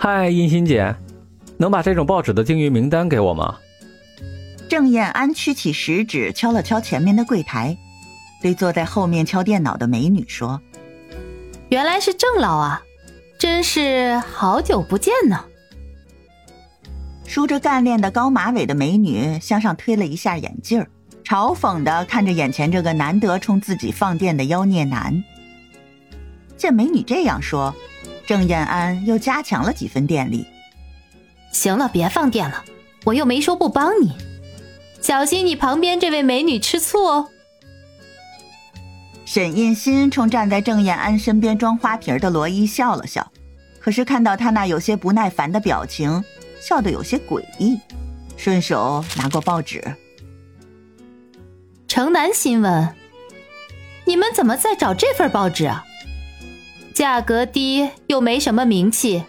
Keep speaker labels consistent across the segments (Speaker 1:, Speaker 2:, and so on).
Speaker 1: 嗨，殷欣姐，能把这种报纸的订阅名单给我吗？
Speaker 2: 郑燕安屈起食指，敲了敲前面的柜台，对坐在后面敲电脑的美女说：“
Speaker 3: 原来是郑老啊，真是好久不见呢。”
Speaker 2: 梳着干练的高马尾的美女向上推了一下眼镜儿，嘲讽的看着眼前这个难得冲自己放电的妖孽男。见美女这样说，郑燕安又加强了几分电力。
Speaker 3: 行了，别放电了，我又没说不帮你，小心你旁边这位美女吃醋哦。
Speaker 2: 沈印心冲站在郑燕安身边装花瓶的罗伊笑了笑，可是看到他那有些不耐烦的表情。笑得有些诡异，顺手拿过报纸。
Speaker 3: 城南新闻，你们怎么在找这份报纸啊？价格低又没什么名气，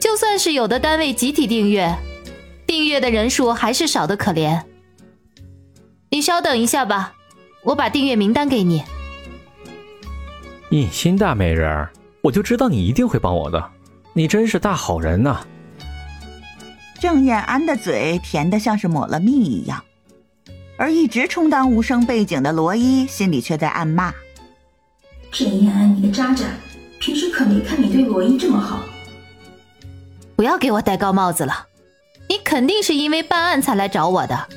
Speaker 3: 就算是有的单位集体订阅，订阅的人数还是少的可怜。你稍等一下吧，我把订阅名单给你。
Speaker 1: 印心大美人，我就知道你一定会帮我的，你真是大好人呐！
Speaker 2: 郑燕安的嘴甜的像是抹了蜜一样，而一直充当无声背景的罗伊心里却在暗骂：“
Speaker 4: 郑燕安，你个渣渣，平时可没看你对罗伊这么好。”
Speaker 3: 不要给我戴高帽子了，你肯定是因为办案才来找我的。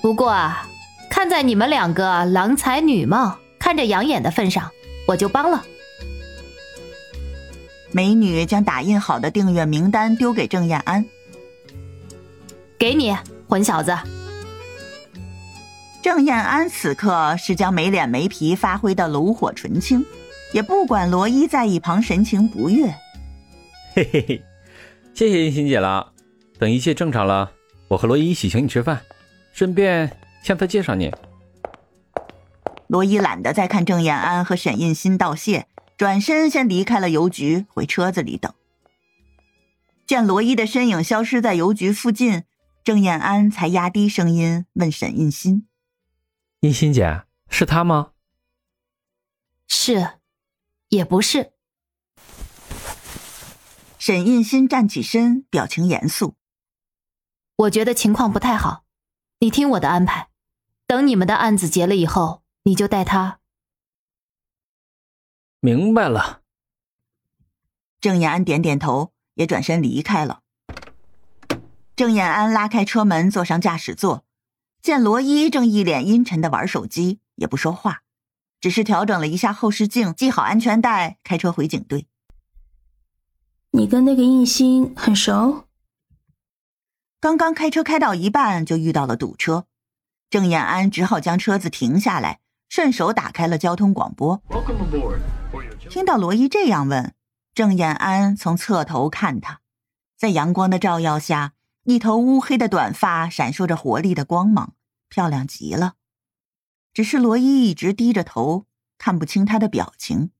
Speaker 3: 不过啊，看在你们两个郎才女貌、看着养眼的份上，我就帮了。
Speaker 2: 美女将打印好的订阅名单丢给郑燕安。
Speaker 3: 给你，混小子！
Speaker 2: 郑燕安此刻是将没脸没皮发挥的炉火纯青，也不管罗伊在一旁神情不悦。
Speaker 1: 嘿嘿嘿，谢谢殷欣姐了。等一切正常了，我和罗伊一起请你吃饭，顺便向他介绍你。
Speaker 2: 罗伊懒得再看郑燕安和沈印心道谢，转身先离开了邮局，回车子里等。见罗伊的身影消失在邮局附近。郑燕安才压低声音问沈印心：“
Speaker 1: 印心姐，是他吗？”“
Speaker 3: 是，也不是。”
Speaker 2: 沈印心站起身，表情严肃：“
Speaker 3: 我觉得情况不太好，你听我的安排，等你们的案子结了以后，你就带他。”
Speaker 1: 明白了。
Speaker 2: 郑延安点点头，也转身离开了。郑延安拉开车门，坐上驾驶座，见罗伊正一脸阴沉的玩手机，也不说话，只是调整了一下后视镜，系好安全带，开车回警队。
Speaker 4: 你跟那个应星很熟？
Speaker 2: 刚刚开车开到一半，就遇到了堵车，郑延安只好将车子停下来，顺手打开了交通广播。听到罗伊这样问，郑延安从侧头看他，在阳光的照耀下。一头乌黑的短发闪烁着活力的光芒，漂亮极了。只是罗伊一直低着头，看不清他的表情。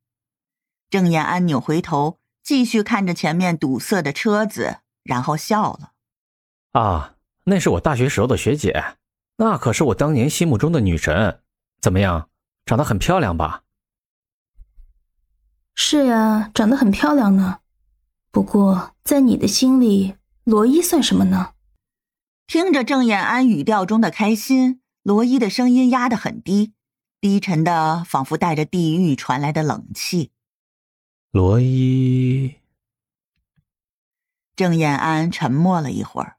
Speaker 2: 郑延安扭回头，继续看着前面堵塞的车子，然后笑了。
Speaker 1: 啊，那是我大学时候的学姐，那可是我当年心目中的女神。怎么样，长得很漂亮吧？
Speaker 4: 是呀，长得很漂亮呢。不过在你的心里。罗伊算什么呢？
Speaker 2: 听着郑燕安语调中的开心，罗伊的声音压得很低，低沉的仿佛带着地狱传来的冷气。
Speaker 1: 罗伊，
Speaker 2: 郑燕安沉默了一会儿。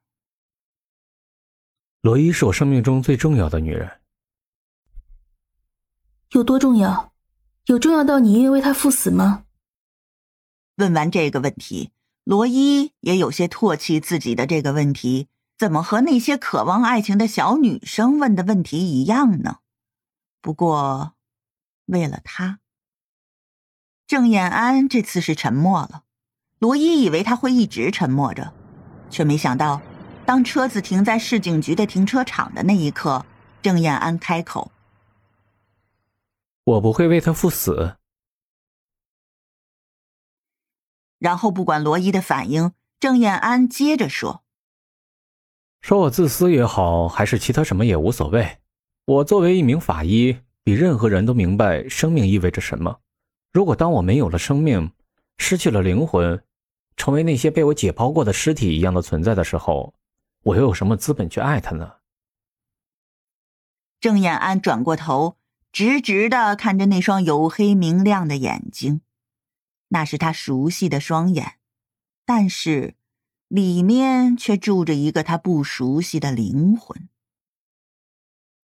Speaker 1: 罗伊是我生命中最重要的女人。
Speaker 4: 有多重要？有重要到你愿意为她赴死吗？
Speaker 2: 问完这个问题。罗伊也有些唾弃自己的这个问题，怎么和那些渴望爱情的小女生问的问题一样呢？不过，为了他，郑燕安这次是沉默了。罗伊以为他会一直沉默着，却没想到，当车子停在市警局的停车场的那一刻，郑燕安开口：“
Speaker 1: 我不会为他赴死。”
Speaker 2: 然后不管罗伊的反应，郑燕安接着说：“
Speaker 1: 说我自私也好，还是其他什么也无所谓。我作为一名法医，比任何人都明白生命意味着什么。如果当我没有了生命，失去了灵魂，成为那些被我解剖过的尸体一样的存在的时候，我又有什么资本去爱他呢？
Speaker 2: 郑延安转过头，直直的看着那双黝黑明亮的眼睛，那是他熟悉的双眼，但是里面却住着一个他不熟悉的灵魂。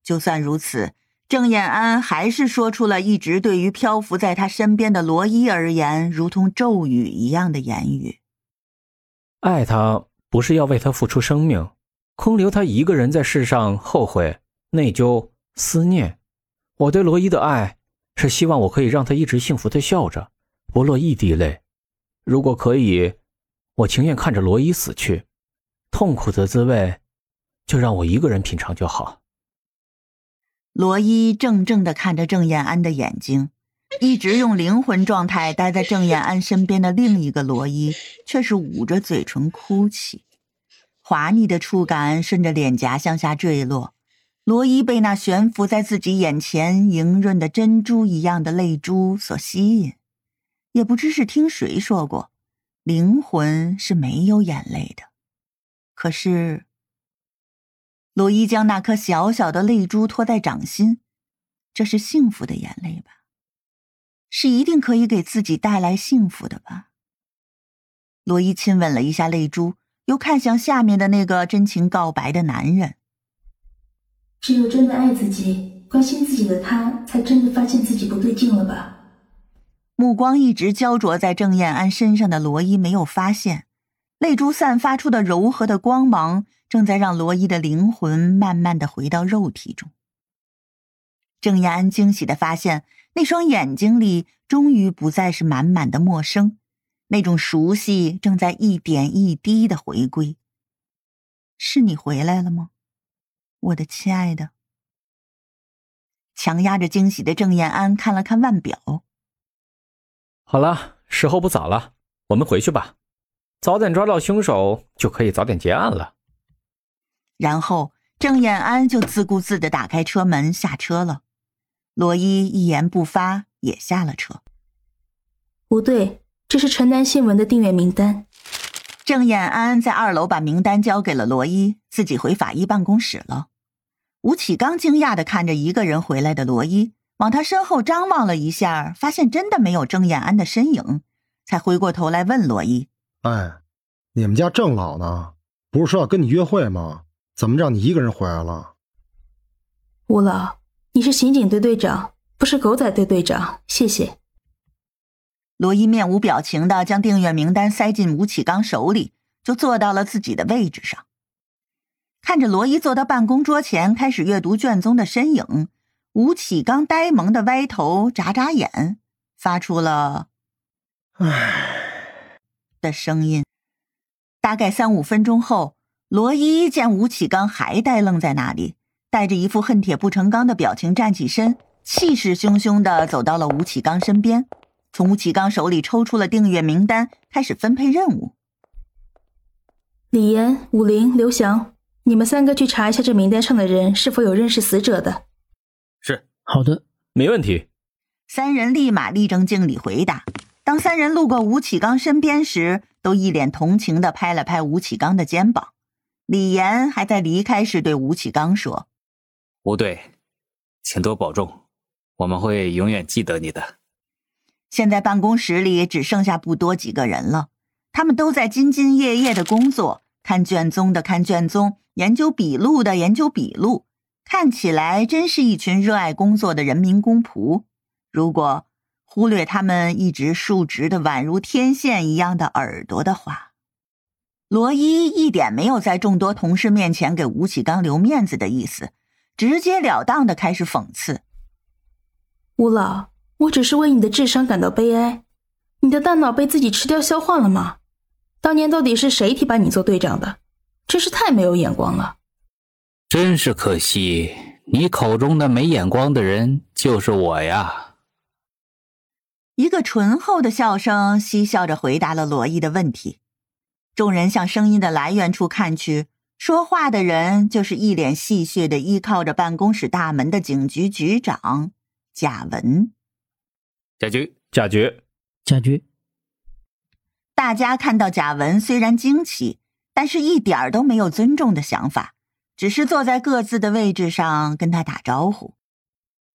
Speaker 2: 就算如此，郑燕安还是说出了一直对于漂浮在他身边的罗伊而言如同咒语一样的言语：“
Speaker 1: 爱他不是要为他付出生命，空留他一个人在世上后悔。”内疚、思念，我对罗伊的爱是希望我可以让他一直幸福的笑着，不落一滴泪。如果可以，我情愿看着罗伊死去，痛苦的滋味就让我一个人品尝就好。
Speaker 2: 罗伊怔怔的看着郑燕安的眼睛，一直用灵魂状态待在郑燕安身边的另一个罗伊，却是捂着嘴唇哭泣，滑腻的触感顺着脸颊向下坠落。罗伊被那悬浮在自己眼前莹润的珍珠一样的泪珠所吸引，也不知是听谁说过，灵魂是没有眼泪的。可是，罗伊将那颗小小的泪珠托在掌心，这是幸福的眼泪吧？是一定可以给自己带来幸福的吧？罗伊亲吻了一下泪珠，又看向下面的那个真情告白的男人。
Speaker 4: 只有真的爱自己、关心自己的他，才真的发现自己不对劲了吧？
Speaker 2: 目光一直焦灼在郑燕安身上的罗伊没有发现，泪珠散发出的柔和的光芒，正在让罗伊的灵魂慢慢的回到肉体中。郑燕安惊喜的发现，那双眼睛里终于不再是满满的陌生，那种熟悉正在一点一滴的回归。是你回来了吗？我的亲爱的，强压着惊喜的郑燕安看了看腕表。
Speaker 1: 好了，时候不早了，我们回去吧，早点抓到凶手就可以早点结案了。
Speaker 2: 然后郑延安就自顾自的打开车门下车了，罗伊一言不发也下了车。
Speaker 4: 不对，这是城南新闻的订阅名单。
Speaker 2: 郑延安在二楼把名单交给了罗伊，自己回法医办公室了。吴启刚惊讶的看着一个人回来的罗伊，往他身后张望了一下，发现真的没有郑延安的身影，才回过头来问罗伊：“
Speaker 5: 哎，你们家郑老呢？不是说要跟你约会吗？怎么让你一个人回来了？”
Speaker 4: 吴老，你是刑警队队长，不是狗仔队队长，谢谢。
Speaker 2: 罗伊面无表情的将订阅名单塞进吴启刚手里，就坐到了自己的位置上。看着罗伊坐到办公桌前开始阅读卷宗的身影，吴启刚呆萌的歪头眨眨眼，发出了“唉”的声音。大概三五分钟后，罗伊见吴启刚还呆愣在那里，带着一副恨铁不成钢的表情站起身，气势汹汹的走到了吴启刚身边，从吴启刚手里抽出了订阅名单，开始分配任务。
Speaker 4: 李岩、武林、刘翔。你们三个去查一下这名单上的人是否有认识死者的。
Speaker 1: 是，
Speaker 6: 好的，
Speaker 1: 没问题。
Speaker 2: 三人立马立正敬礼回答。当三人路过吴启刚身边时，都一脸同情的拍了拍吴启刚的肩膀。李岩还在离开时对吴启刚说：“
Speaker 6: 吴队，请多保重，我们会永远记得你的。”
Speaker 2: 现在办公室里只剩下不多几个人了，他们都在兢兢业业的工作，看卷宗的看卷宗。研究笔录的研究笔录，看起来真是一群热爱工作的人民公仆。如果忽略他们一直竖直的宛如天线一样的耳朵的话，罗伊一点没有在众多同事面前给吴启刚留面子的意思，直截了当的开始讽刺：“
Speaker 4: 吴老，我只是为你的智商感到悲哀。你的大脑被自己吃掉消化了吗？当年到底是谁提拔你做队长的？”真是太没有眼光了！
Speaker 6: 真是可惜，你口中的没眼光的人就是我呀！
Speaker 2: 一个醇厚的笑声嬉笑着回答了罗毅的问题。众人向声音的来源处看去，说话的人就是一脸戏谑的依靠着办公室大门的警局局长贾文。
Speaker 6: 贾局，
Speaker 1: 贾局，
Speaker 6: 贾局。
Speaker 2: 大家看到贾文，虽然惊奇，但是一点都没有尊重的想法，只是坐在各自的位置上跟他打招呼：“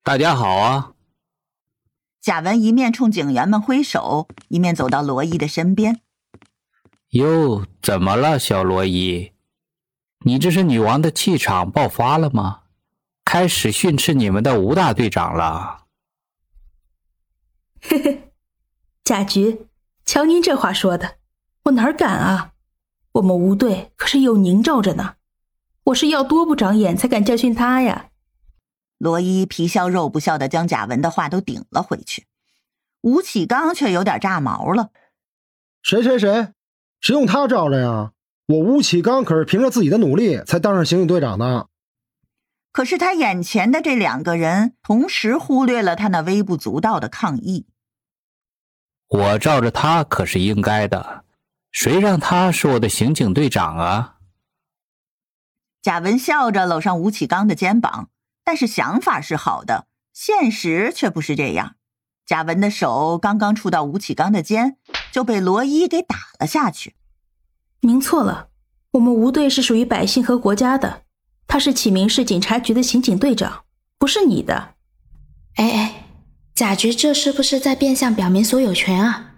Speaker 6: 大家好啊！”
Speaker 2: 贾文一面冲警员们挥手，一面走到罗伊的身边。
Speaker 6: “哟，怎么了，小罗伊？你这是女王的气场爆发了吗？开始训斥你们的吴大队长了？”
Speaker 4: 嘿嘿，贾局。瞧您这话说的，我哪敢啊！我们吴队可是有您罩着呢，我是要多不长眼才敢教训他呀！
Speaker 2: 罗伊皮笑肉不笑的将贾文的话都顶了回去。吴启刚却有点炸毛了：“
Speaker 5: 谁谁谁，谁用他罩着呀？我吴启刚可是凭着自己的努力才当上刑警队长的。”
Speaker 2: 可是他眼前的这两个人同时忽略了他那微不足道的抗议。
Speaker 6: 我罩着他可是应该的，谁让他是我的刑警队长啊？
Speaker 2: 贾文笑着搂上吴启刚的肩膀，但是想法是好的，现实却不是这样。贾文的手刚刚触到吴启刚的肩，就被罗伊给打了下去。
Speaker 4: 您错了，我们吴队是属于百姓和国家的，他是启明市警察局的刑警队长，不是你的。
Speaker 7: 哎哎。贾局这是不是在变相表明所有权啊？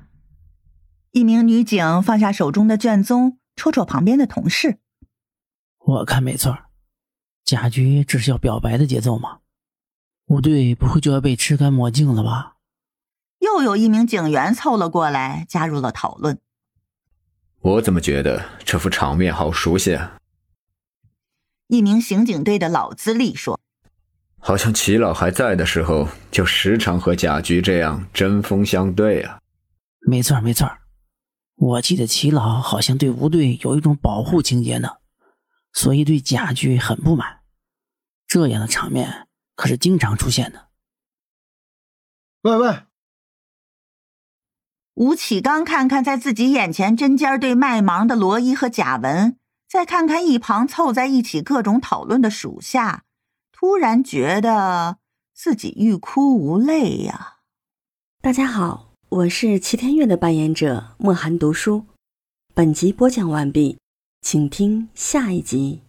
Speaker 2: 一名女警放下手中的卷宗，戳戳旁边的同事。
Speaker 8: 我看没错，贾局这是要表白的节奏吗？吴队不会就要被吃干抹净了吧？
Speaker 2: 又有一名警员凑了过来，加入了讨论。
Speaker 9: 我怎么觉得这副场面好熟悉啊？
Speaker 2: 一名刑警队的老资历说。
Speaker 9: 好像齐老还在的时候，就时常和贾局这样针锋相对啊。
Speaker 8: 没错没错，我记得齐老好像对吴队有一种保护情节呢，所以对贾剧很不满。这样的场面可是经常出现的。
Speaker 5: 喂喂，
Speaker 2: 吴启刚看看在自己眼前针尖对麦芒的罗伊和贾文，再看看一旁凑在一起各种讨论的属下。突然觉得自己欲哭无泪呀！
Speaker 10: 大家好，我是齐天月的扮演者莫寒读书。本集播讲完毕，请听下一集。